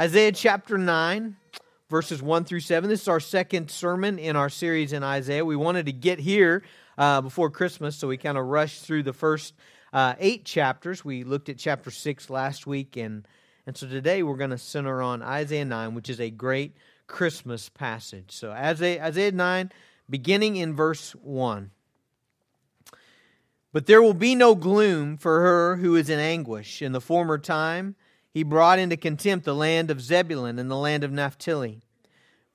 Isaiah chapter 9, verses 1 through 7. This is our second sermon in our series in Isaiah. We wanted to get here uh, before Christmas, so we kind of rushed through the first uh, eight chapters. We looked at chapter 6 last week, and, and so today we're going to center on Isaiah 9, which is a great Christmas passage. So, Isaiah, Isaiah 9, beginning in verse 1. But there will be no gloom for her who is in anguish. In the former time, he brought into contempt the land of Zebulun and the land of Naphtali.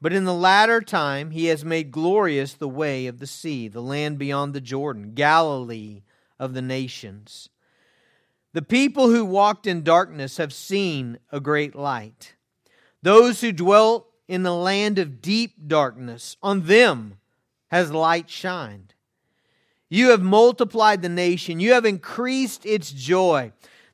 But in the latter time he has made glorious the way of the sea, the land beyond the Jordan, Galilee of the nations. The people who walked in darkness have seen a great light. Those who dwelt in the land of deep darkness, on them has light shined. You have multiplied the nation, you have increased its joy.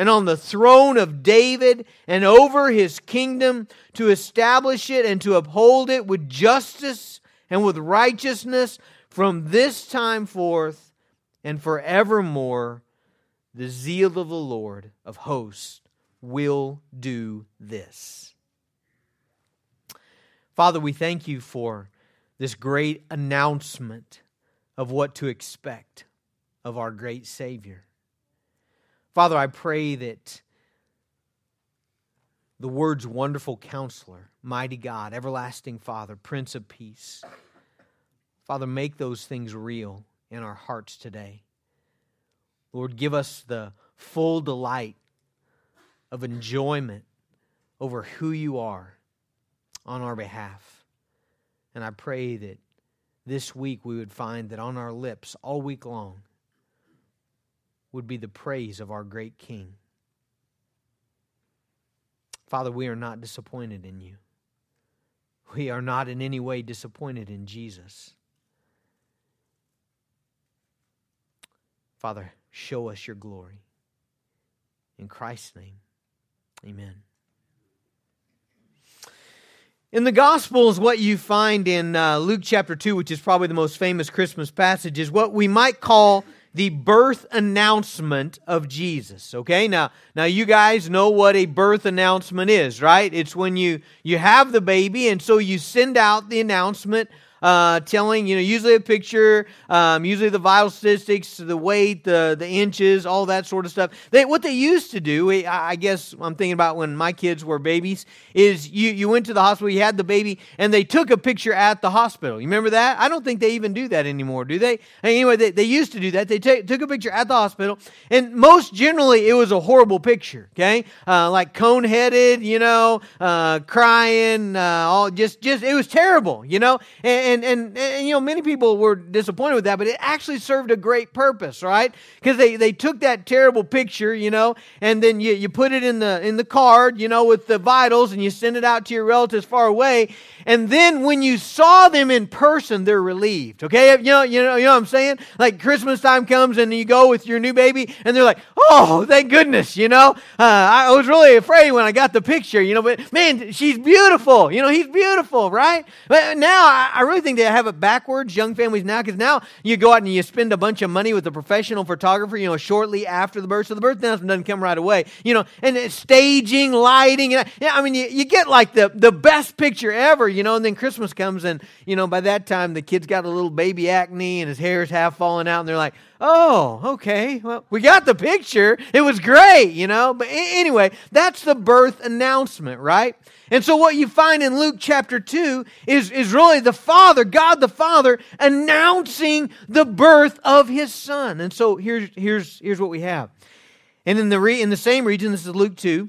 and on the throne of David and over his kingdom to establish it and to uphold it with justice and with righteousness from this time forth and forevermore. The zeal of the Lord of hosts will do this. Father, we thank you for this great announcement of what to expect of our great Savior. Father, I pray that the words wonderful counselor, mighty God, everlasting Father, Prince of Peace, Father, make those things real in our hearts today. Lord, give us the full delight of enjoyment over who you are on our behalf. And I pray that this week we would find that on our lips all week long would be the praise of our great King. Father, we are not disappointed in you. We are not in any way disappointed in Jesus. Father, show us your glory. In Christ's name, amen. In the Gospels, what you find in uh, Luke chapter 2, which is probably the most famous Christmas passage, is what we might call the birth announcement of Jesus. Okay, now now you guys know what a birth announcement is, right? It's when you you have the baby, and so you send out the announcement uh, telling, you know, usually a picture, um, usually the vital statistics, the weight, the, the inches, all that sort of stuff. They, what they used to do, I guess I'm thinking about when my kids were babies, is you, you went to the hospital, you had the baby, and they took a picture at the hospital. You remember that? I don't think they even do that anymore, do they? Anyway, they, they used to do that. They t- took a picture at the hospital, and most generally it was a horrible picture, okay? Uh, like cone headed, you know, uh, crying, uh, all just, just, it was terrible, you know? and and, and, and, you know, many people were disappointed with that, but it actually served a great purpose, right? Because they, they took that terrible picture, you know, and then you, you put it in the, in the card, you know, with the vitals and you send it out to your relatives far away. And then when you saw them in person, they're relieved. Okay? You know, you know, you know what I'm saying? Like Christmas time comes and you go with your new baby and they're like, oh, thank goodness, you know? Uh, I was really afraid when I got the picture, you know, but man, she's beautiful. You know, he's beautiful, right? But now I, I really think they have it backwards, young families now, because now you go out and you spend a bunch of money with a professional photographer, you know, shortly after the birth. So the birth announcement doesn't come right away, you know, and staging, lighting. And, yeah, I mean, you, you get like the, the best picture ever, you know, and then Christmas comes and, you know, by that time the kid's got a little baby acne and his hair's half falling out and they're like, oh, okay, well, we got the picture. It was great, you know. But anyway, that's the birth announcement, right? And so what you find in Luke chapter 2 is, is really the Father God the Father, announcing the birth of his Son. And so here's, here's, here's what we have. And in the, re, in the same region, this is Luke 2,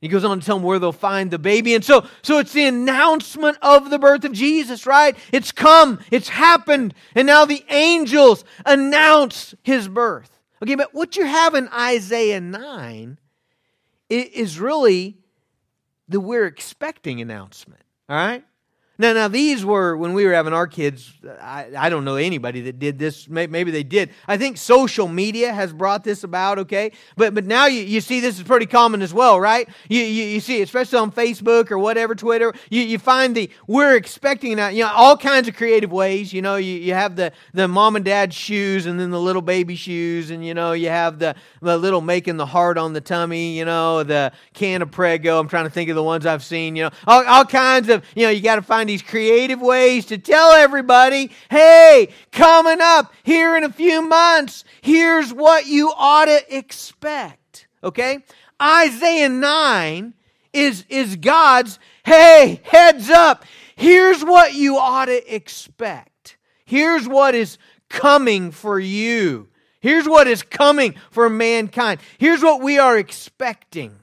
He goes on to tell them where they'll find the baby. And so, so it's the announcement of the birth of Jesus, right? It's come, it's happened, and now the angels announce his birth. Okay, but what you have in Isaiah 9 is really the we're expecting announcement. All right? Now, now these were when we were having our kids. I, I don't know anybody that did this. Maybe they did. I think social media has brought this about. Okay, but but now you, you see this is pretty common as well, right? You, you, you see, especially on Facebook or whatever, Twitter. You, you find the we're expecting that you know all kinds of creative ways. You know, you, you have the the mom and dad shoes, and then the little baby shoes, and you know you have the the little making the heart on the tummy. You know, the can of Prego. I'm trying to think of the ones I've seen. You know, all, all kinds of you know you got to find these creative ways to tell everybody, hey, coming up here in a few months, here's what you ought to expect. Okay? Isaiah 9 is, is God's, hey, heads up, here's what you ought to expect. Here's what is coming for you. Here's what is coming for mankind. Here's what we are expecting.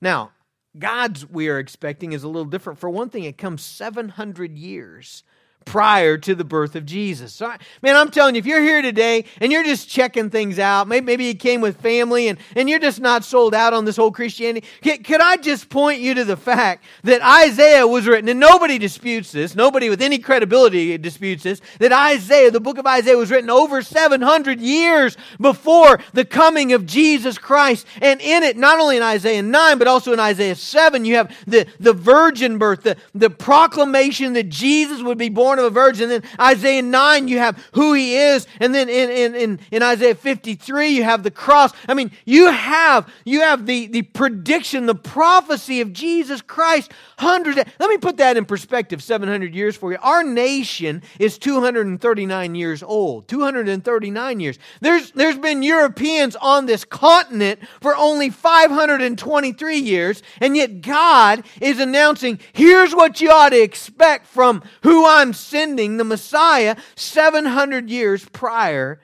Now, God's we are expecting is a little different. For one thing, it comes 700 years prior to the birth of Jesus. So, man, I'm telling you, if you're here today and you're just checking things out, maybe, maybe you came with family and, and you're just not sold out on this whole Christianity, could I just point you to the fact that Isaiah was written, and nobody disputes this, nobody with any credibility disputes this, that Isaiah, the book of Isaiah, was written over 700 years before the coming of Jesus Christ. And in it, not only in Isaiah 9, but also in Isaiah 7, you have the, the virgin birth, the, the proclamation that Jesus would be born born of a virgin. Then Isaiah 9, you have who he is. And then in, in, in, in Isaiah 53, you have the cross. I mean, you have, you have the, the prediction, the prophecy of Jesus Christ. Hundreds. Of, let me put that in perspective 700 years for you. Our nation is 239 years old. 239 years. There's, there's been Europeans on this continent for only 523 years. And yet God is announcing, here's what you ought to expect from who I'm sending the Messiah 700 years prior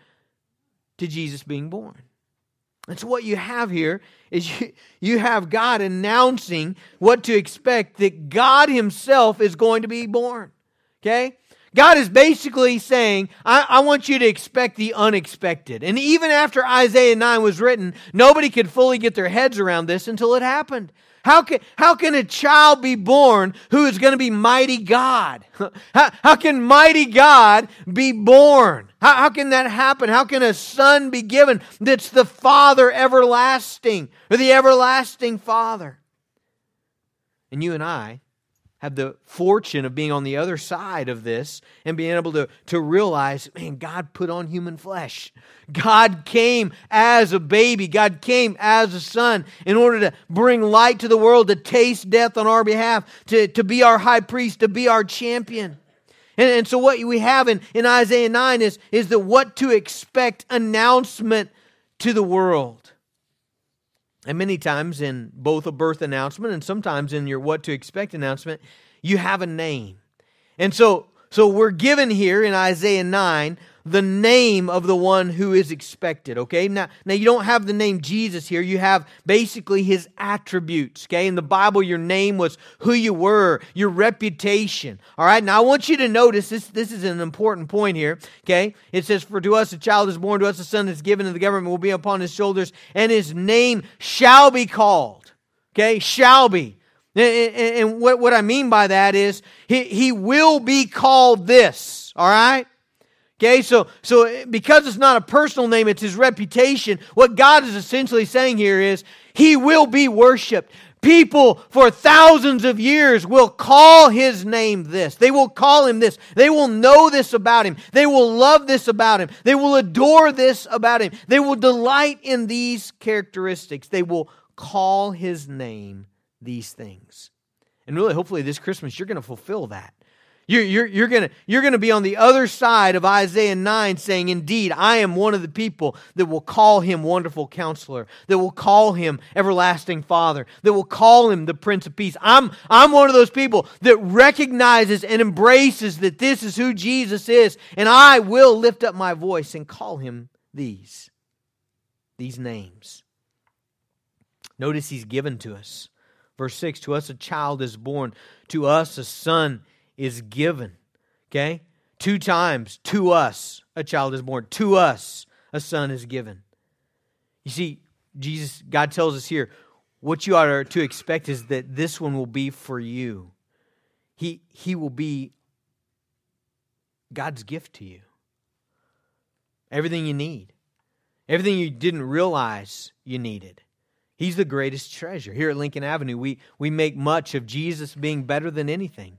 to Jesus being born. And so, what you have here is you, you have God announcing what to expect that God Himself is going to be born. Okay? God is basically saying, I, I, want you to expect the unexpected. And even after Isaiah 9 was written, nobody could fully get their heads around this until it happened. How can, how can a child be born who is going to be mighty God? How, how can mighty God be born? How, how can that happen? How can a son be given that's the Father everlasting or the everlasting Father? And you and I have the fortune of being on the other side of this and being able to, to realize, man, God put on human flesh. God came as a baby. God came as a son in order to bring light to the world, to taste death on our behalf, to, to be our high priest, to be our champion. And, and so what we have in, in Isaiah 9 is, is the what to expect announcement to the world. And many times in both a birth announcement and sometimes in your what to expect announcement, you have a name. And so, so we're given here in Isaiah 9 the name of the one who is expected, okay? Now, now you don't have the name Jesus here. You have basically his attributes, okay? In the Bible, your name was who you were, your reputation, all right? Now, I want you to notice this, this is an important point here, okay? It says, For to us a child is born, to us a son is given, and the government will be upon his shoulders, and his name shall be called, okay? Shall be. And what, I mean by that is he will be called this, all right? Okay, so so eh, because it's not a personal name, it's his reputation. What God is essentially saying here is he will be worshiped. People for thousands of years will call his name this. They will call him this. They will know this about him. They will love this about him. They will adore this about him. They will delight in these characteristics. They will call his name these things. And really, hopefully, this Christmas, you're going to fulfill that. You're, you're, you're going you're gonna be on the other side of Isaiah 9 saying, Indeed, I am one of the people that will call him Wonderful Counselor, that will call him Everlasting Father, that will call him the Prince of Peace. I'm, I'm one of those people that recognizes and embraces that this is who Jesus is, and I will lift up my voice and call him these, these names. Notice he's given to us. Verse 6 To us a child is born, to us a son is given. Okay? Two times, to us, a child is born. To us, a son is given. You see, Jesus, God tells us here, what you are to expect is that this one will be for you. He, he will be God's gift to you. Everything you need, everything you didn't realize you needed. He's the greatest treasure. Here at Lincoln Avenue, we, we make much of Jesus being better than anything.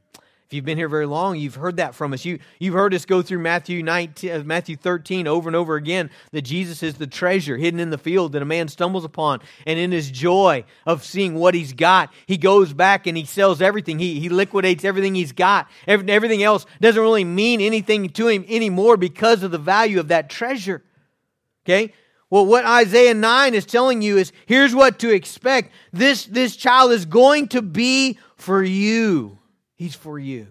If you've been here very long, you've heard that from us. You, you've heard us go through Matthew, 19, uh, Matthew 13 over and over again that Jesus is the treasure hidden in the field that a man stumbles upon. And in his joy of seeing what he's got, he goes back and he sells everything. He, he liquidates everything he's got. Everything else doesn't really mean anything to him anymore because of the value of that treasure. Okay? Well, what Isaiah 9 is telling you is here's what to expect. This, this child is going to be for you. He's for you.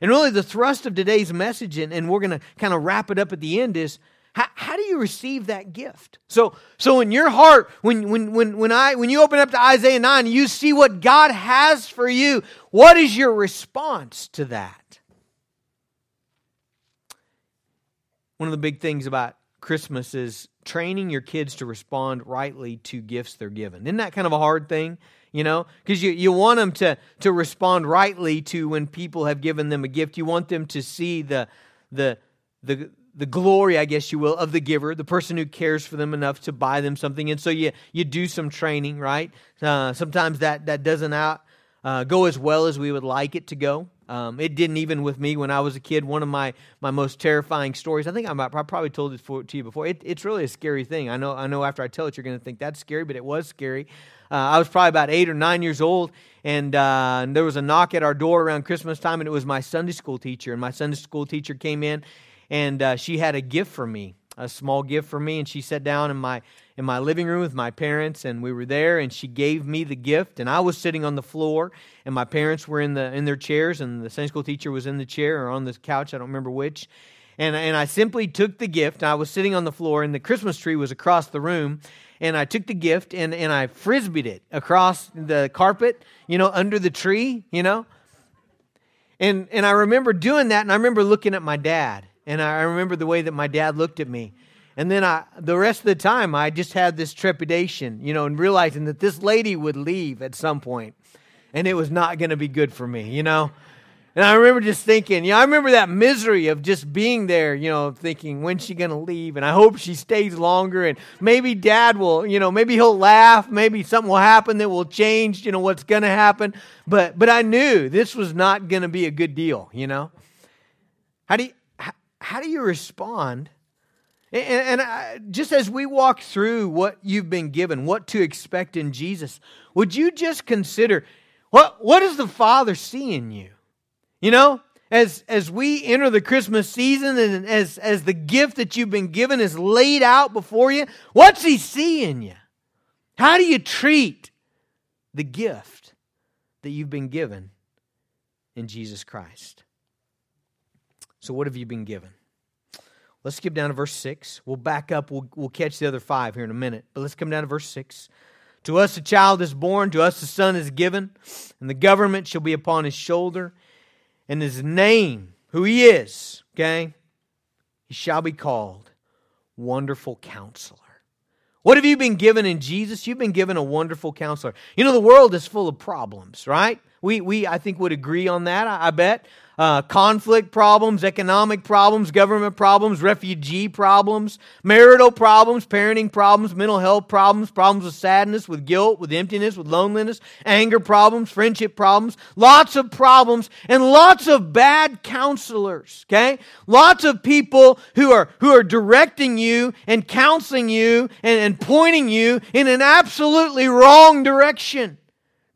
And really, the thrust of today's message, and, and we're going to kind of wrap it up at the end, is how, how, do you receive that gift? So, so in your heart, when, when, when, when, I, when you open up to Isaiah 9, you see what God has for you. What is your response to that? One of the big things about Christmas is training your kids to respond rightly to gifts they're given. Isn't that kind of a hard thing? you know because you, you want them to, to respond rightly to when people have given them a gift you want them to see the the the the glory i guess you will of the giver the person who cares for them enough to buy them something and so you you do some training right uh, sometimes that that doesn't out uh, go as well as we would like it to go um, it didn't even with me when I was a kid. One of my, my most terrifying stories. I think I, I probably told it for, to you before. It, it's really a scary thing. I know. I know. After I tell it, you're going to think that's scary, but it was scary. Uh, I was probably about eight or nine years old, and, uh, and there was a knock at our door around Christmas time, and it was my Sunday school teacher. And my Sunday school teacher came in, and uh, she had a gift for me, a small gift for me, and she sat down in my in my living room with my parents, and we were there, and she gave me the gift, and I was sitting on the floor, and my parents were in the in their chairs, and the Sunday school teacher was in the chair or on the couch, I don't remember which. And, and I simply took the gift. I was sitting on the floor, and the Christmas tree was across the room and I took the gift and, and I frisbeed it across the carpet, you know, under the tree, you know. And, and I remember doing that, and I remember looking at my dad, and I remember the way that my dad looked at me. And then I, the rest of the time, I just had this trepidation, you know, and realizing that this lady would leave at some point, and it was not going to be good for me, you know. And I remember just thinking, know, I remember that misery of just being there, you know, thinking, when's she going to leave? And I hope she stays longer. And maybe dad will, you know, maybe he'll laugh. Maybe something will happen that will change, you know, what's going to happen. But, but I knew this was not going to be a good deal, you know. How do you, how, how do you respond? And, and I, just as we walk through what you've been given, what to expect in Jesus, would you just consider what, what does the Father see in you? You know, as as we enter the Christmas season and as as the gift that you've been given is laid out before you, what's he see in you? How do you treat the gift that you've been given in Jesus Christ? So what have you been given? Let's skip down to verse 6. We'll back up. We'll, we'll catch the other five here in a minute. But let's come down to verse 6. To us a child is born, to us a son is given, and the government shall be upon his shoulder and his name, who he is, okay, he shall be called Wonderful Counselor. What have you been given in Jesus? You've been given a wonderful counselor. You know, the world is full of problems, right? We, we I think, would agree on that, I, I bet uh, conflict problems, economic problems, government problems, refugee problems, marital problems, parenting problems, mental health problems, problems with sadness, with guilt, with emptiness, with loneliness, anger problems, friendship problems, lots of problems, and lots of bad counselors. Okay, lots of people who are who are directing you and counseling you and, and pointing you in an absolutely wrong direction.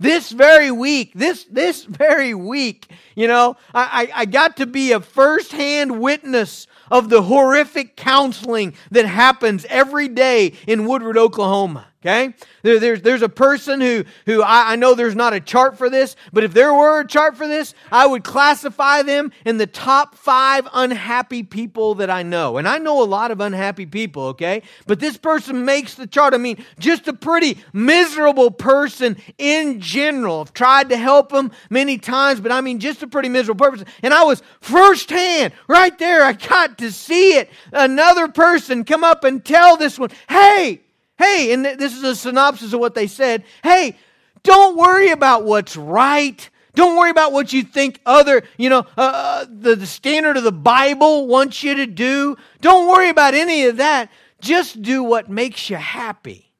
This very week, this, this very week, you know, I, I got to be a firsthand witness of the horrific counseling that happens every day in Woodward, Oklahoma. Okay? There, there's, there's a person who, who I, I know there's not a chart for this, but if there were a chart for this, I would classify them in the top five unhappy people that I know. And I know a lot of unhappy people, okay? But this person makes the chart. I mean, just a pretty miserable person in general. I've tried to help them many times, but I mean, just a pretty miserable person. And I was firsthand, right there, I got to see it. Another person come up and tell this one, hey, Hey, and this is a synopsis of what they said. Hey, don't worry about what's right. Don't worry about what you think other, you know, uh, uh, the, the standard of the Bible wants you to do. Don't worry about any of that. Just do what makes you happy.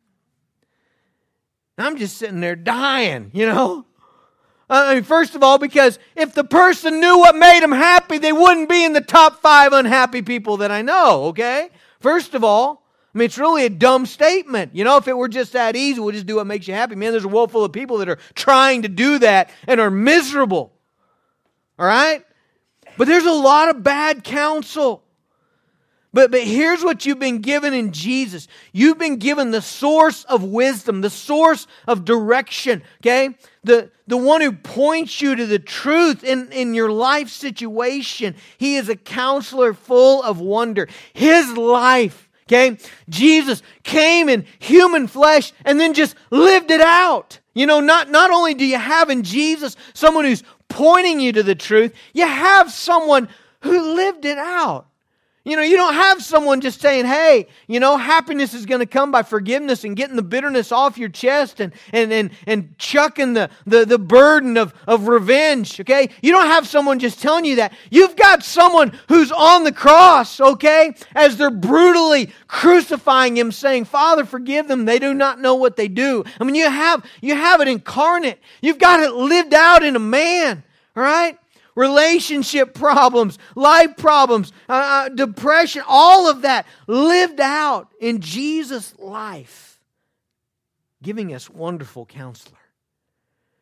I'm just sitting there dying, you know. I mean, first of all, because if the person knew what made them happy, they wouldn't be in the top five unhappy people that I know, okay? First of all, I mean, it's really a dumb statement. You know, if it were just that easy, we'll just do what makes you happy. Man, there's a world full of people that are trying to do that and are miserable. All right? But there's a lot of bad counsel. But, but here's what you've been given in Jesus. You've been given the source of wisdom, the source of direction, okay? The, the one who points you to the truth in, in your life situation. He is a counselor full of wonder. His life Okay? Jesus came in human flesh and then just lived it out. You know, not, not only do you have in Jesus someone who's pointing you to the truth, you have someone who lived it out. You know, you don't have someone just saying, hey, you know, happiness is going to come by forgiveness and getting the bitterness off your chest and, and, and, and chucking the, the, the burden of, of revenge, okay? You don't have someone just telling you that. You've got someone who's on the cross, okay, as they're brutally crucifying him, saying, Father, forgive them. They do not know what they do. I mean, you have, you have it incarnate. You've got it lived out in a man, all right? Relationship problems, life problems, uh, uh, depression, all of that lived out in Jesus' life, giving us wonderful counselor.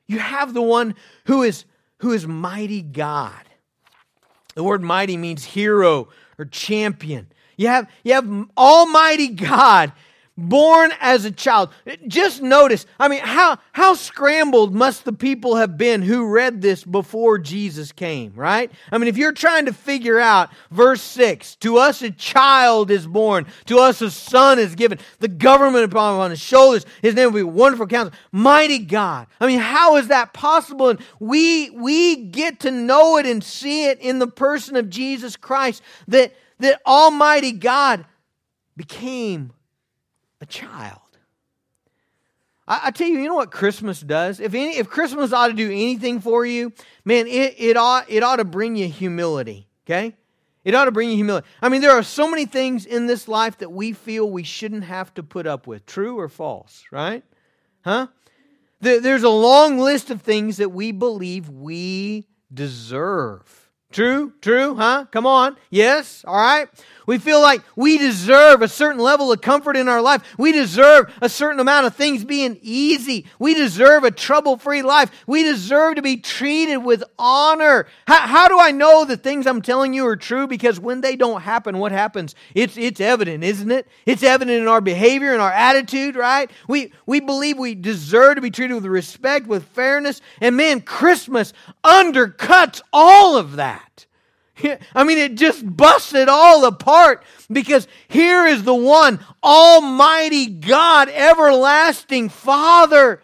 You have the one who is, who is mighty God. The word mighty means hero or champion. You have, you have Almighty God born as a child. Just notice, I mean, how, how scrambled must the people have been who read this before Jesus came, right? I mean, if you're trying to figure out verse 6, to us a child is born, to us a son is given, the government upon his shoulders, his name will be wonderful counselor, mighty God. I mean, how is that possible? And we, we get to know it and see it in the person of Jesus Christ that, that Almighty God became child. I, I, tell you, you know what Christmas does? If any, if Christmas ought to do anything for you, man, it, it ought it ought to bring you humility. Okay, it ought to bring you humility. I mean, there are so many things in this life that we feel we shouldn't have to put up with. True or false? Right? Huh? There, there's a long list of things that we believe we deserve. True? True? Huh? Come on. Yes? All right? We feel like we deserve a certain level of comfort in our life. We deserve a certain amount of things being easy. We deserve a trouble free life. We deserve to be treated with honor. How, how, do I know the things I'm telling you are true? Because when they don't happen, what happens? It's, it's evident, isn't it? It's evident in our behavior and our attitude, right? We, we believe we deserve to be treated with respect, with fairness. And man, Christmas undercuts all of that. I mean, it just busts it all apart because here is the one Almighty God, everlasting Father,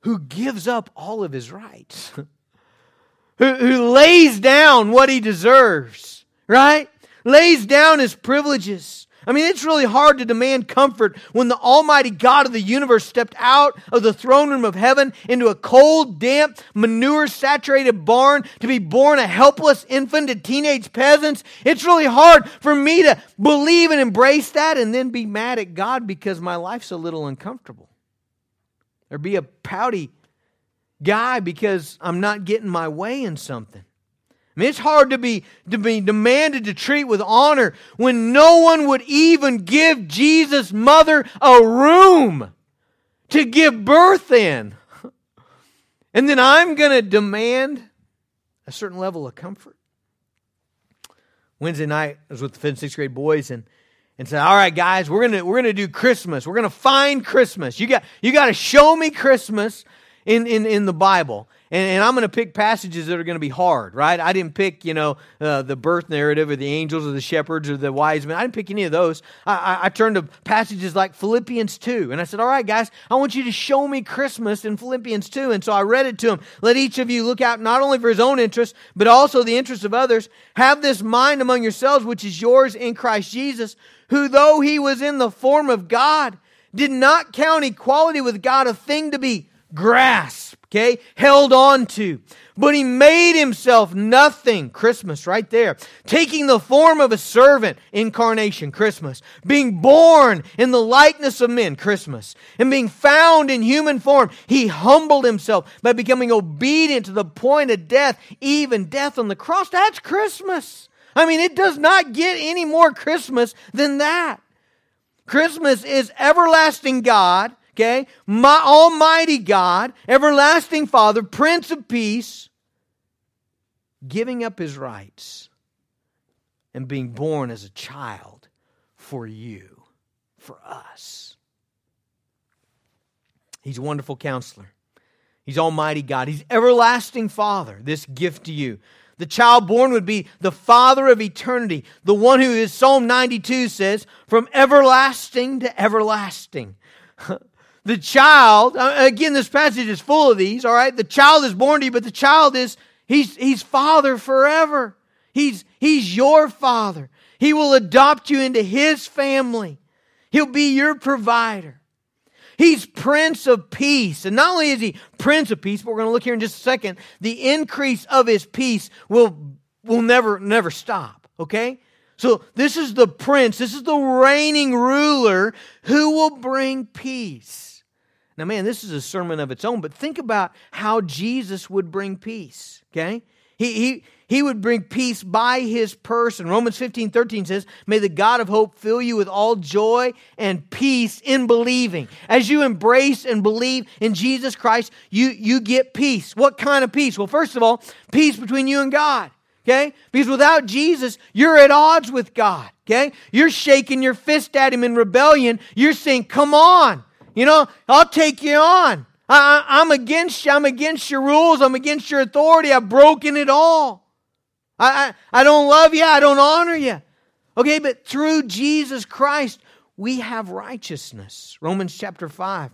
who gives up all of his rights, who, who lays down what he deserves, right? Lays down his privileges I mean, it's really hard to demand comfort when the Almighty God of the universe stepped out of the throne room of heaven into a cold, damp, manure saturated barn to be born a helpless infant to teenage peasants. It's really hard for me to believe and embrace that and then be mad at God because my life's a little uncomfortable. Or be a pouty guy because I'm not getting my way in something. I mean, it's hard to be, to be demanded to treat with honor when no one would even give Jesus' mother a room to give birth in. And then I'm going to demand a certain level of comfort. Wednesday night, I was with the fifth and sixth grade boys and, and said, All right, guys, we're gonna we're gonna do Christmas. We're gonna find Christmas. You got you gotta show me Christmas in, in, in the Bible. And, and I'm going to pick passages that are going to be hard, right? I didn't pick, you know, uh, the birth narrative or the angels or the shepherds or the wise men. I didn't pick any of those. I, I, I turned to passages like Philippians 2. And I said, all right, guys, I want you to show me Christmas in Philippians 2. And so I read it to them. Let each of you look out not only for his own interest, but also the interest of others. Have this mind among yourselves, which is yours in Christ Jesus, who though he was in the form of God, did not count equality with God a thing to be grasp, okay, held on to. But he made himself nothing, Christmas right there, taking the form of a servant, incarnation, Christmas, being born in the likeness of men, Christmas, and being found in human form, he humbled himself by becoming obedient to the point of death, even death on the cross. That's Christmas. I mean, it does not get any more Christmas than that. Christmas is everlasting God Okay? My Almighty God, everlasting Father, Prince of Peace, giving up his rights and being born as a child for you, for us. He's a wonderful counselor. He's Almighty God. He's everlasting Father, this gift to you. The child born would be the Father of eternity, the one who is, Psalm 92 says, from everlasting to everlasting. The child, uh, again, this passage is full of these, all right? The child is born to you, but the child is, he's, he's father forever. He's, he's your father. He will adopt you into his family. He'll be your provider. He's Prince of Peace. And not only is he Prince of Peace, but we're going to look here in just a second, the increase of his peace will, will never, never stop. Okay? So this is the prince, this is the reigning ruler who will bring peace. Now, man, this is a sermon of its own, but think about how Jesus would bring peace, okay? He, he, he would bring peace by his person. Romans 15, 13 says, May the God of hope fill you with all joy and peace in believing. As you embrace and believe in Jesus Christ, you, you get peace. What kind of peace? Well, first of all, peace between you and God. Okay? Because without Jesus, you're at odds with God. Okay? You're shaking your fist at him in rebellion. You're saying, Come on. You know, I'll take you on. I, am against you. I'm against your rules. I'm against your authority. I've broken it all. I, I, I don't love you. I don't honor you. Okay, but through Jesus Christ, we have righteousness. Romans chapter 5.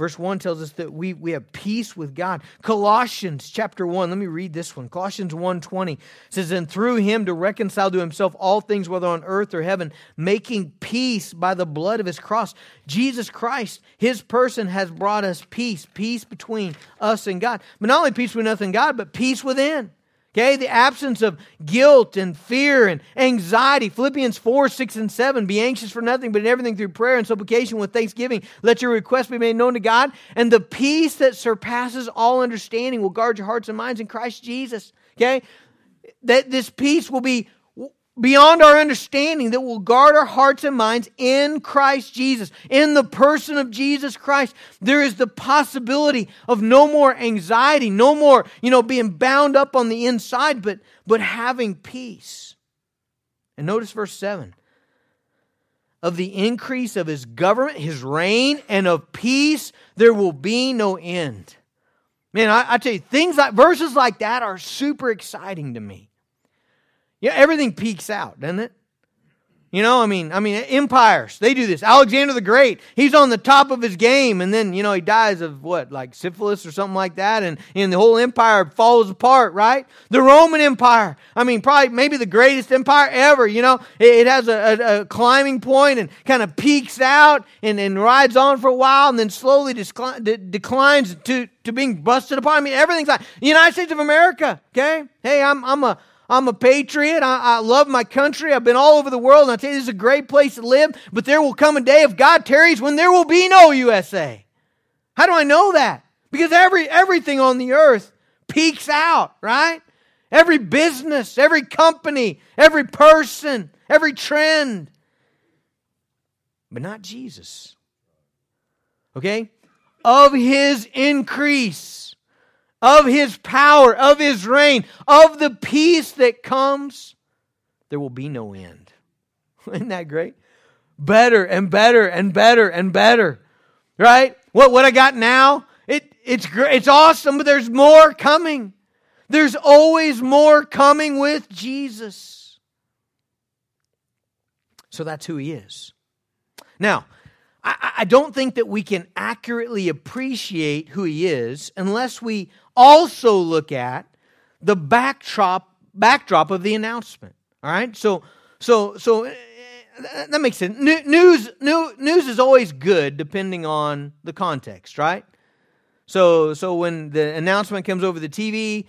Verse 1 tells us that we, we have peace with God. Colossians chapter 1, let me read this one. Colossians 1.20 says, And through him to reconcile to himself all things, whether on earth or heaven, making peace by the blood of his cross. Jesus Christ, his person has brought us peace, peace between us and God. But not only peace with and God, but peace within. Okay, the absence of guilt and fear and anxiety. Philippians 4, 6, and 7. Be anxious for nothing, but in everything through prayer and supplication with thanksgiving. Let your requests be made known to God. And the peace that surpasses all understanding will guard your hearts and minds in Christ Jesus. Okay? That this peace will be beyond our understanding that will guard our hearts and minds in Christ Jesus. In the person of Jesus Christ, there is the possibility of no more anxiety, no more, you know, being bound up on the inside, but, but having peace. And notice verse 7 of the increase of his government, his reign, and of peace, there will be no end. Man, I, I tell you, things like verses like that are super exciting to me. Yeah, everything peaks out, doesn't it? You know, I mean, I mean, empires, they do this. Alexander the Great, he's on the top of his game, and then, you know, he dies of what, like syphilis or something like that, and, and the whole empire falls apart, right? The Roman Empire, I mean, probably maybe the greatest empire ever, you know, it, it has a, a, a, climbing point and kind of peaks out and, and rides on for a while and then slowly discli- de- declines to, to being busted apart. I mean, everything's like the United States of America, okay? Hey, I'm, I'm a, I'm a patriot. I, I, love my country. I've been all over the world, and I tell you, this is a great place to live. But there will come a day, if God tarries, when there will be no USA. How do I know that? Because every everything on the earth peaks out, right? Every business, every company, every person, every trend. But not Jesus. Okay? Of his increase of his power, of his reign, of the peace that comes, there will be no end. Isn't that great? Better and better and better and better. Right? What, what I got now, it, it's great, it's awesome, but there's more coming. There's always more coming with Jesus. So that's who he is. Now, I, I don't think that we can accurately appreciate who he is unless we also look at the backdrop backdrop of the announcement. All right, so so so eh, that makes sense. News news news is always good depending on the context, right? So so when the announcement comes over the TV,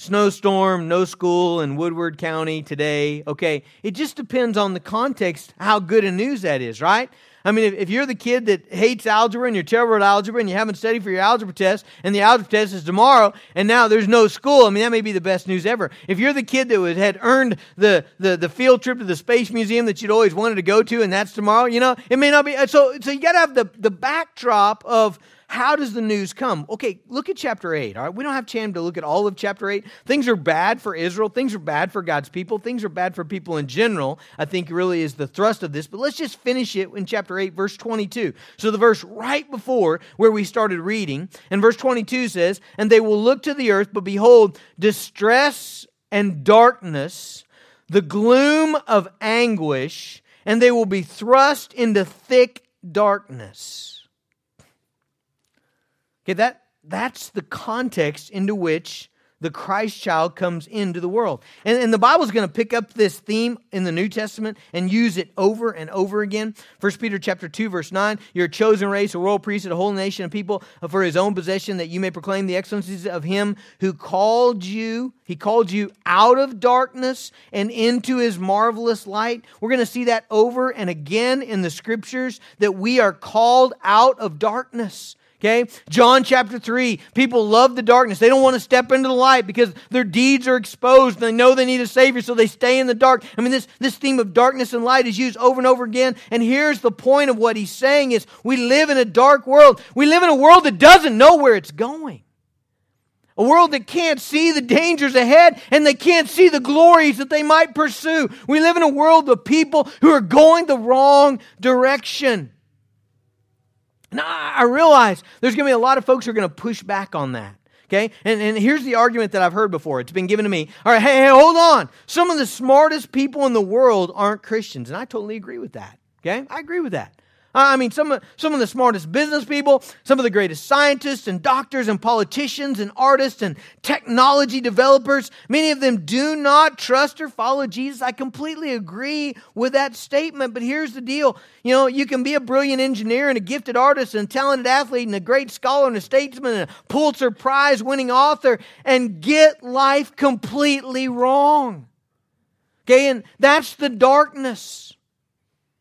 snowstorm, no school in Woodward County today. Okay, it just depends on the context how good a news that is, right? I mean, if, if, you're the kid that hates algebra and you're terrible at algebra and you haven't studied for your algebra test and the algebra test is tomorrow and now there's no school, I mean, that may be the best news ever. If you're the kid that had earned the, the, the field trip to the Space Museum that you'd always wanted to go to and that's tomorrow, you know, it may not be. So, so you got to have the, the backdrop of how does the news come? Okay, look at chapter 8. All right, we don't have time to look at all of chapter 8. Things are bad for Israel, things are bad for God's people, things are bad for people in general. I think really is the thrust of this. But let's just finish it in chapter 8, verse 22. So the verse right before where we started reading, and verse 22 says, And they will look to the earth, but behold, distress and darkness, the gloom of anguish, and they will be thrust into thick darkness. Okay, that, that's the context into which the Christ child comes into the world. And, and the Bible's going to pick up this theme in the New Testament and use it over and over again. 1 Peter chapter 2, verse 9, you're a chosen race, a royal priesthood, a whole nation of people for his own possession, that you may proclaim the excellencies of him who called you. He called you out of darkness and into his marvelous light. We're going to see that over and again in the scriptures that we are called out of darkness. Okay? John chapter 3. People love the darkness. They don't want to step into the light because their deeds are exposed. They know they need a Savior, so they stay in the dark. I mean, this, this theme of darkness and light is used over and over again. And here's the point of what he's saying is we live in a dark world. We live in a world that doesn't know where it's going. A world that can't see the dangers ahead and they can't see the glories that they might pursue. We live in a world of people who are going the wrong direction. Now, I realize there's going to be a lot of folks who are going to push back on that. Okay? And, and here's the argument that I've heard before. It's been given to me. All right, hey, hey, hold on. Some of the smartest people in the world aren't Christians. And I totally agree with that. Okay? I agree with that. I mean, some some of the smartest business people, some of the greatest scientists and doctors and politicians and artists and technology developers, many of them do not trust or follow Jesus. I completely agree with that statement. But here's the deal you know, you can be a brilliant engineer and a gifted artist and a talented athlete and a great scholar and a statesman and a Pulitzer Prize winning author and get life completely wrong. Okay, and that's the darkness.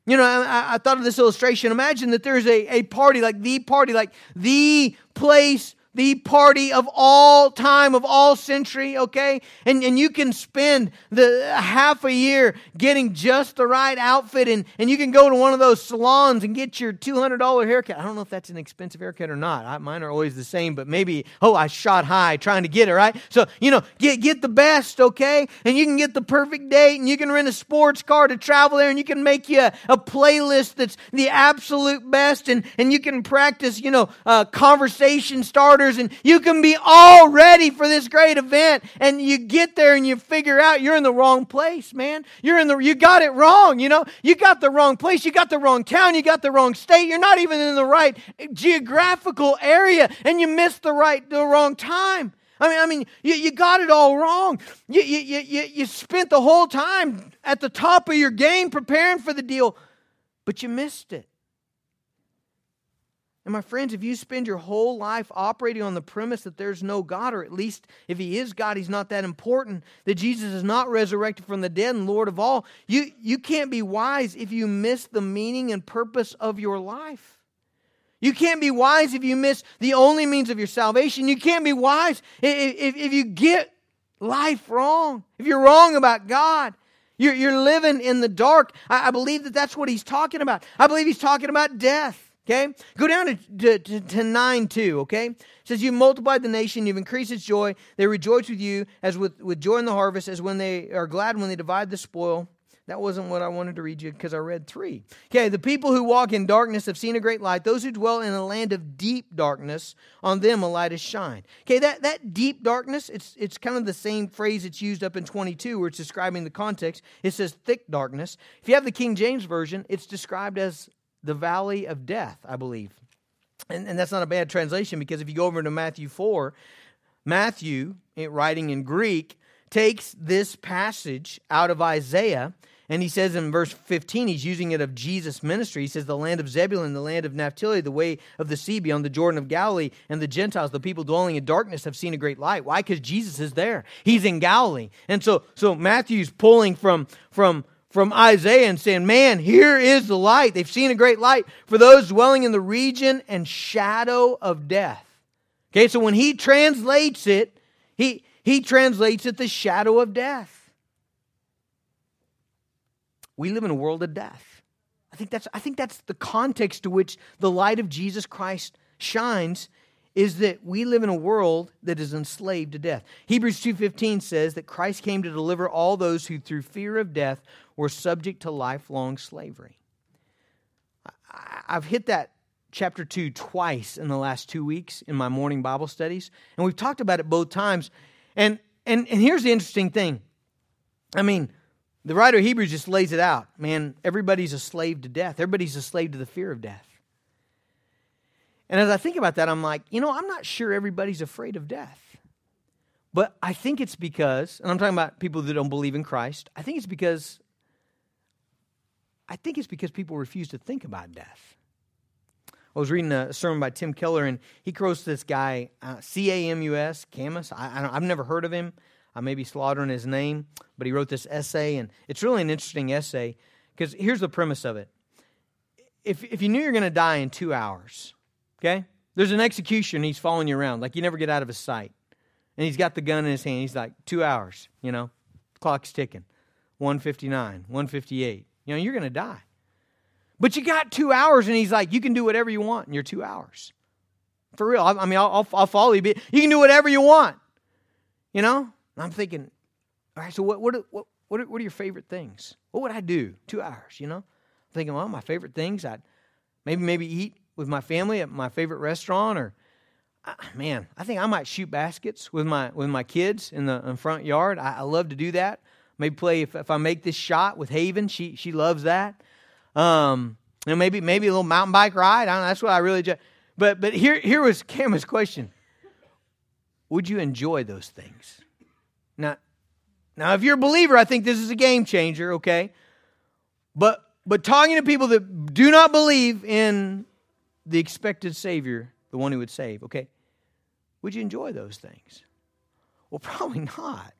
You know, I, I, thought of this illustration. Imagine that there's a, a party, like the party, like the place the party of all time, of all century, okay? And, and you can spend the half a year getting just the right outfit, and, and you can go to one of those salons and get your $200 haircut. I don't know if that's an expensive haircut or not. I, mine are always the same, but maybe, oh, I shot high trying to get it, right? So, you know, get, get the best, okay? And you can get the perfect date, and you can rent a sports car to travel there, and you can make you a, a playlist that's the absolute best, and, and you can practice, you know, uh, conversation starters and you can be all ready for this great event. And you get there and you figure out you're in the wrong place, man. You're in the, you got it wrong, you know? You got the wrong place. You got the wrong town. You got the wrong state. You're not even in the right geographical area and you missed the right, the wrong time. I mean, I mean, you, you got it all wrong. You, you, you, you spent the whole time at the top of your game preparing for the deal, but you missed it. And my friends, if you spend your whole life operating on the premise that there's no God, or at least if He is God, He's not that important, that Jesus is not resurrected from the dead and Lord of all, you, you can't be wise if you miss the meaning and purpose of your life. You can't be wise if you miss the only means of your salvation. You can't be wise if, if, if you get life wrong, if you're wrong about God. You're, you're living in the dark. I, I believe that that's what he's talking about. I believe he's talking about death. Okay? Go down to, to, to, 9 2, okay? It says, You multiplied the nation, you've increased its joy. They rejoice with you as with, with joy in the harvest, as when they are glad when they divide the spoil. That wasn't what I wanted to read you because I read three. Okay, the people who walk in darkness have seen a great light. Those who dwell in a land of deep darkness, on them a light has shined. Okay, that, that deep darkness, it's, it's kind of the same phrase it's used up in 22 where it's describing the context. It says thick darkness. If you have the King James Version, it's described as the valley of death, I believe. And, and that's not a bad translation because if you go over to Matthew 4, Matthew, eh, writing in Greek, takes this passage out of Isaiah and he says in verse 15, he's using it of Jesus' ministry. He says, The land of Zebulun, the land of Naphtali, the way of the sea beyond the Jordan of Galilee, and the Gentiles, the people dwelling in darkness, have seen a great light. Why? Because Jesus is there. He's in Galilee. And so, so Matthew's pulling from, from, from Isaiah and saying, Man, here is the light. They've seen a great light for those dwelling in the region and shadow of death. Okay, so when he translates it, he, he translates it the shadow of death. We live in a world of death. I think that's, I think that's the context to which the light of Jesus Christ shines is that we live in a world that is enslaved to death. Hebrews 2:15 says that Christ came to deliver all those who through fear of death were subject to lifelong slavery. I've hit that chapter 2 twice in the last 2 weeks in my morning Bible studies, and we've talked about it both times. And and and here's the interesting thing. I mean, the writer of Hebrews just lays it out. Man, everybody's a slave to death. Everybody's a slave to the fear of death. And as I think about that, I'm like, you know, I'm not sure everybody's afraid of death. But I think it's because, and I'm talking about people that don't believe in Christ, I think it's because I think it's because people refuse to think about death. I was reading a sermon by Tim Keller, and he quotes this guy, uh, C A M U S, Camus. I, I have never heard of him. I may be slaughtering his name, but he wrote this essay, and it's really an interesting essay because here's the premise of it. If, if you knew you're going to die in two hours, okay, there's an execution, he's following you around, like you never get out of his sight. And he's got the gun in his hand. He's like, two hours, you know, clock's ticking. 159, 158. You know, you're going to die. But you got two hours, and he's like, you can do whatever you want in your two hours. For real. I, I mean, I'll, I'll, I'll follow you. But you can do whatever you want. You know? And I'm thinking, all right, so what, what, what, what, are, what are your favorite things? What would I do? Two hours, you know? I'm thinking, well, my favorite things, I'd maybe, maybe eat with my family at my favorite restaurant or, man, I think I might shoot baskets with my, with my kids in the in front yard. I, I love to do that. Maybe play, if, if I make this shot with Haven, she, she loves that. Um, and maybe, maybe a little mountain bike ride. I don't know, that's what I really, just, but, but here, here was Cameron's question. Would you enjoy those things? Now, now, if you're a believer, I think this is a game changer, okay? But but talking to people that do not believe in the expected Savior, the one who would save, okay? Would you enjoy those things? Well, probably not.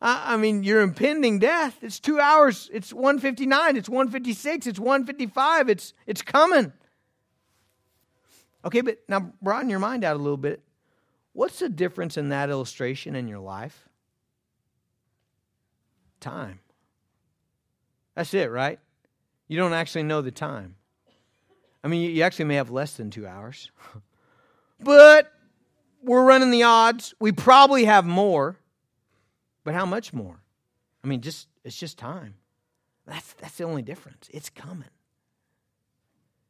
I, I mean, your impending death, it's two hours, it's 159, it's 156, it's 155, it's it's coming. Okay, but now broaden your mind out a little bit. What's the difference in that illustration in your life? Time. That's it, right? You don't actually know the time. I mean, you actually may have less than two hours. but we're running the odds. We probably have more. But how much more? I mean, just it's just time. That's that's the only difference. It's coming.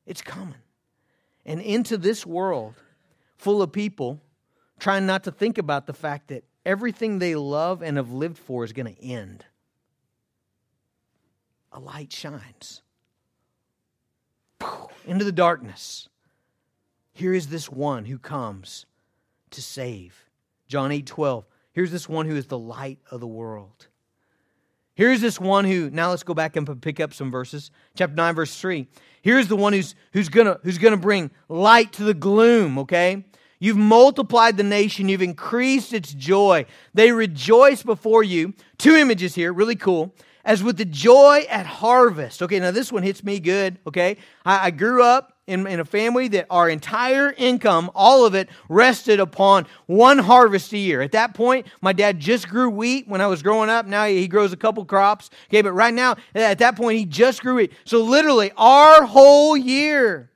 It's coming. And into this world full of people trying not to think about the fact that everything they love and have lived for is going to end. A light shines into the darkness. Here is this one who comes to save. John 8 12. Here's this one who is the light of the world. Here's this one who, now let's go back and pick up some verses. Chapter 9, verse 3. Here's the one who's, who's going who's gonna bring light to the gloom, okay? You've multiplied the nation, you've increased its joy. They rejoice before you. Two images here, really cool. As with the joy at harvest. Okay, now this one hits me good, okay? I, I grew up in, in a family that our entire income, all of it, rested upon one harvest a year. At that point, my dad just grew wheat when I was growing up. Now he grows a couple crops. Okay, but right now, at that point, he just grew wheat. So literally, our whole year,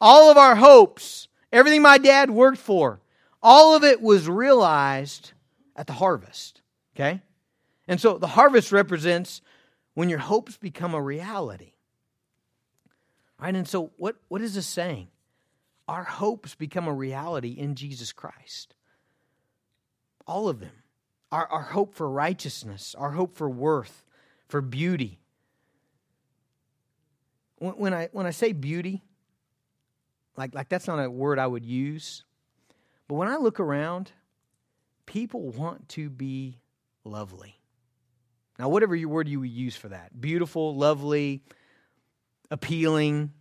all of our hopes, everything my dad worked for, all of it was realized at the harvest. Okay? And so the harvest represents when your hopes become a reality. Right? And so, what, what is this saying? Our hopes become a reality in Jesus Christ. All of them. Our, our hope for righteousness, our hope for worth, for beauty. When, when, I, when I say beauty, like, like that's not a word I would use. But when I look around, people want to be lovely. Now, whatever your word you would use for that beautiful, lovely, appealing.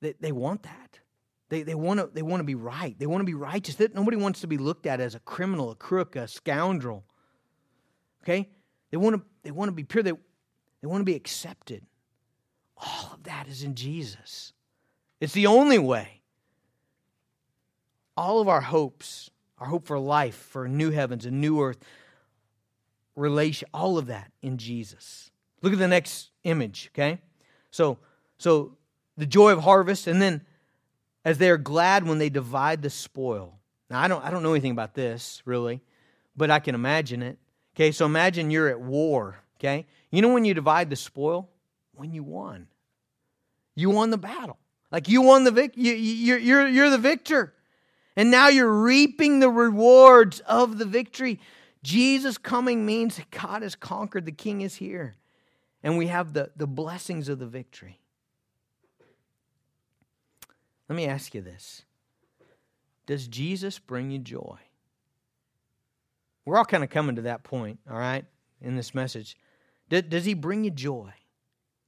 They, they want that. They, they want to they want to be right. They want to be righteous. Nobody wants to be looked at as a criminal, a crook, a scoundrel. Okay? They want to they want to be pure. They, they want to be accepted. All of that is in Jesus. It's the only way. All of our hopes, our hope for life, for new heavens and new earth, relation, all of that in Jesus. Look at the next image, okay? So, so the joy of harvest, and then as they are glad when they divide the spoil. Now, I don't, I don't know anything about this, really, but I can imagine it. Okay, so imagine you're at war, okay? You know when you divide the spoil? When you won. You won the battle. Like you won the vic, you, you're, you're, you're the victor. And now you're reaping the rewards of the victory. Jesus coming means God has conquered, the king is here and we have the, the blessings of the victory. Let me ask you this Does Jesus bring you joy? We're all kind of coming to that point, all right, in this message. Does, does he bring you joy?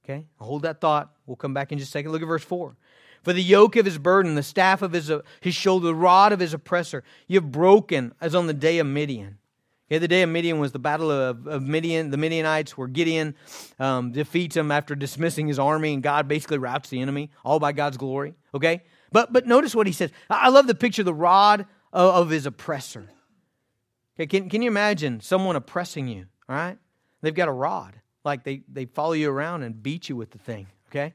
Okay, I'll hold that thought. We'll come back in just a second. Look at verse 4. For the yoke of his burden, the staff of his, uh, his shoulder, the rod of his oppressor, you have broken as on the day of Midian. Okay, the day of Midian was the battle of, of Midian. The Midianites where Gideon um, defeats them after dismissing his army, and God basically routs the enemy, all by God's glory. Okay? But, but notice what he says. I love the picture of the rod of, of his oppressor. Okay, can, can you imagine someone oppressing you? All right? They've got a rod. Like they, they follow you around and beat you with the thing. Okay?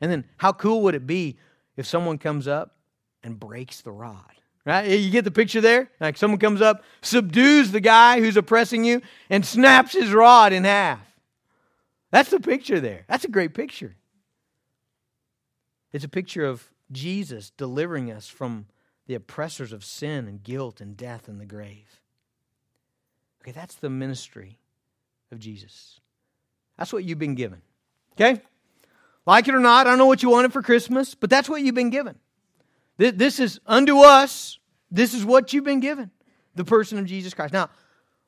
And then how cool would it be if someone comes up and breaks the rod? Right? You get the picture there? Like someone comes up, subdues the guy who's oppressing you, and snaps his rod in half. That's the picture there. That's a great picture. It's a picture of Jesus delivering us from the oppressors of sin and guilt and death and the grave. Okay, that's the ministry of Jesus. That's what you've been given. Okay? Like it or not, I don't know what you wanted for Christmas, but that's what you've been given. This is unto us, this is what you've been given the person of Jesus Christ. Now,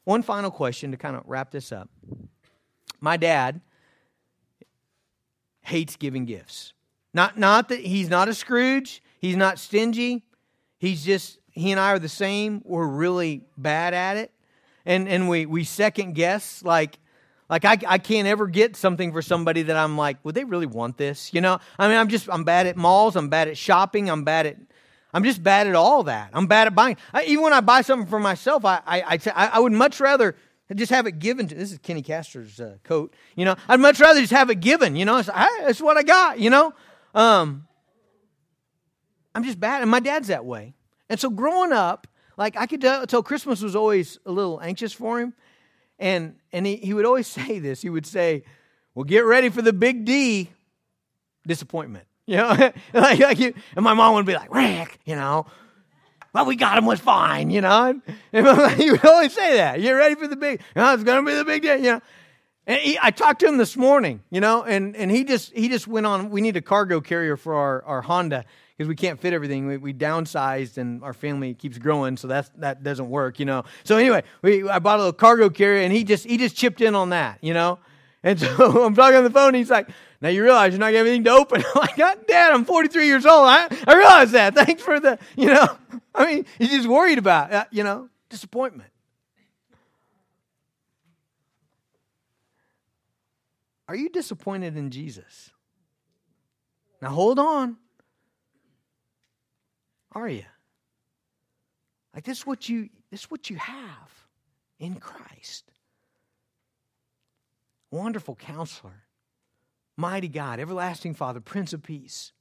one final question to kind of wrap this up. My dad hates giving gifts. Not, not that he's not a Scrooge, he's not stingy. He's just, he and I are the same. We're really bad at it. And, and we, we second guess, like, like I, I can't ever get something for somebody that I'm like, would they really want this? You know, I mean, I'm just I'm bad at malls. I'm bad at shopping. I'm bad at I'm just bad at all that. I'm bad at buying. I, even when I buy something for myself, I I, I, I would much rather just have it given to. This is Kenny Castor's uh, coat. You know, I'd much rather just have it given. You know, it's, it's what I got. You know, um, I'm just bad, and my dad's that way. And so growing up, like I could tell, Christmas was always a little anxious for him. And, and he, he would always say this. He would say, Well, get ready for the big D disappointment. You know, like, like you, and my mom would be like, Rick, you know, well, we got him was fine, you know. And he would always say that. You're ready for the big, you know, it's going to be the big day, you know. And he, I talked to him this morning, you know, and, and he just he just went on. We need a cargo carrier for our, our Honda because we can't fit everything. We, we, downsized and our family keeps growing, so that's that doesn't work, you know. So anyway, we I bought a little cargo carrier, and he just he just chipped in on that, you know. And so I'm talking on the phone. And he's like, "Now you realize you're not getting anything to open." I'm like, "God, Dad, I'm 43 years old. I I realize that. Thanks for the, you know. I mean, he's just worried about, uh, you know, disappointment." Are you disappointed in Jesus? Now hold on. Are you? Like this is what you this is what you have in Christ. Wonderful counselor, mighty God, everlasting Father, Prince of Peace.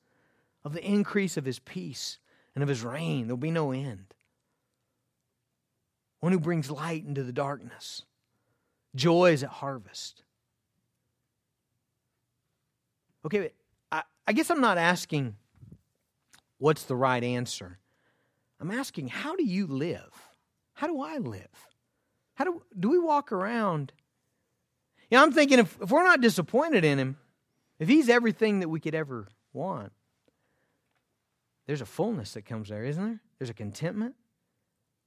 Of the increase of his peace and of his reign, there'll be no end. One who brings light into the darkness, joy is at harvest. Okay, I, I guess I'm not asking what's the right answer. I'm asking, how do you live? How do I live? How do, do we walk around? Yeah, I'm thinking if, if we're not disappointed in him, if he's everything that we could ever want, there's a fullness that comes there, isn't there? There's a contentment,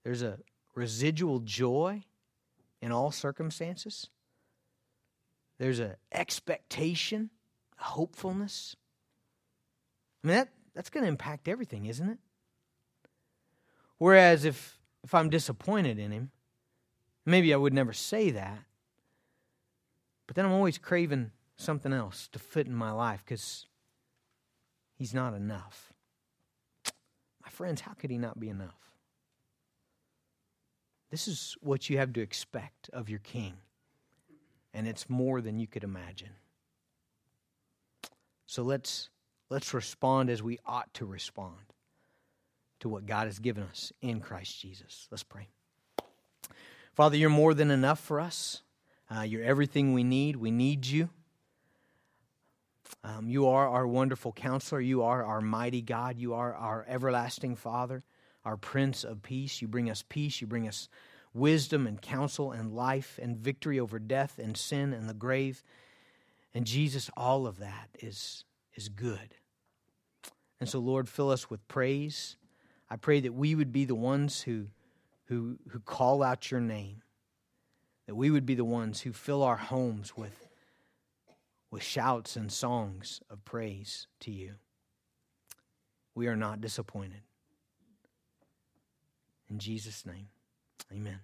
there's a residual joy in all circumstances, there's an expectation a hopefulness. I mean, that, that's going to impact everything, isn't it? Whereas if, if I'm disappointed in him, maybe I would never say that, but then I'm always craving something else to fit in my life because he's not enough. My friends, how could he not be enough? This is what you have to expect of your king, and it's more than you could imagine. So let's let's respond as we ought to respond to what God has given us in Christ Jesus. Let's pray. Father, you're more than enough for us. Uh, you're everything we need. We need you. Um, you are our wonderful counselor. You are our mighty God. You are our everlasting Father, our Prince of Peace. You bring us peace. You bring us wisdom and counsel and life and victory over death and sin and the grave. And Jesus, all of that is, is good. And so, Lord, fill us with praise. I pray that we would be the ones who, who, who call out your name, that we would be the ones who fill our homes with, with shouts and songs of praise to you. We are not disappointed. In Jesus' name, amen.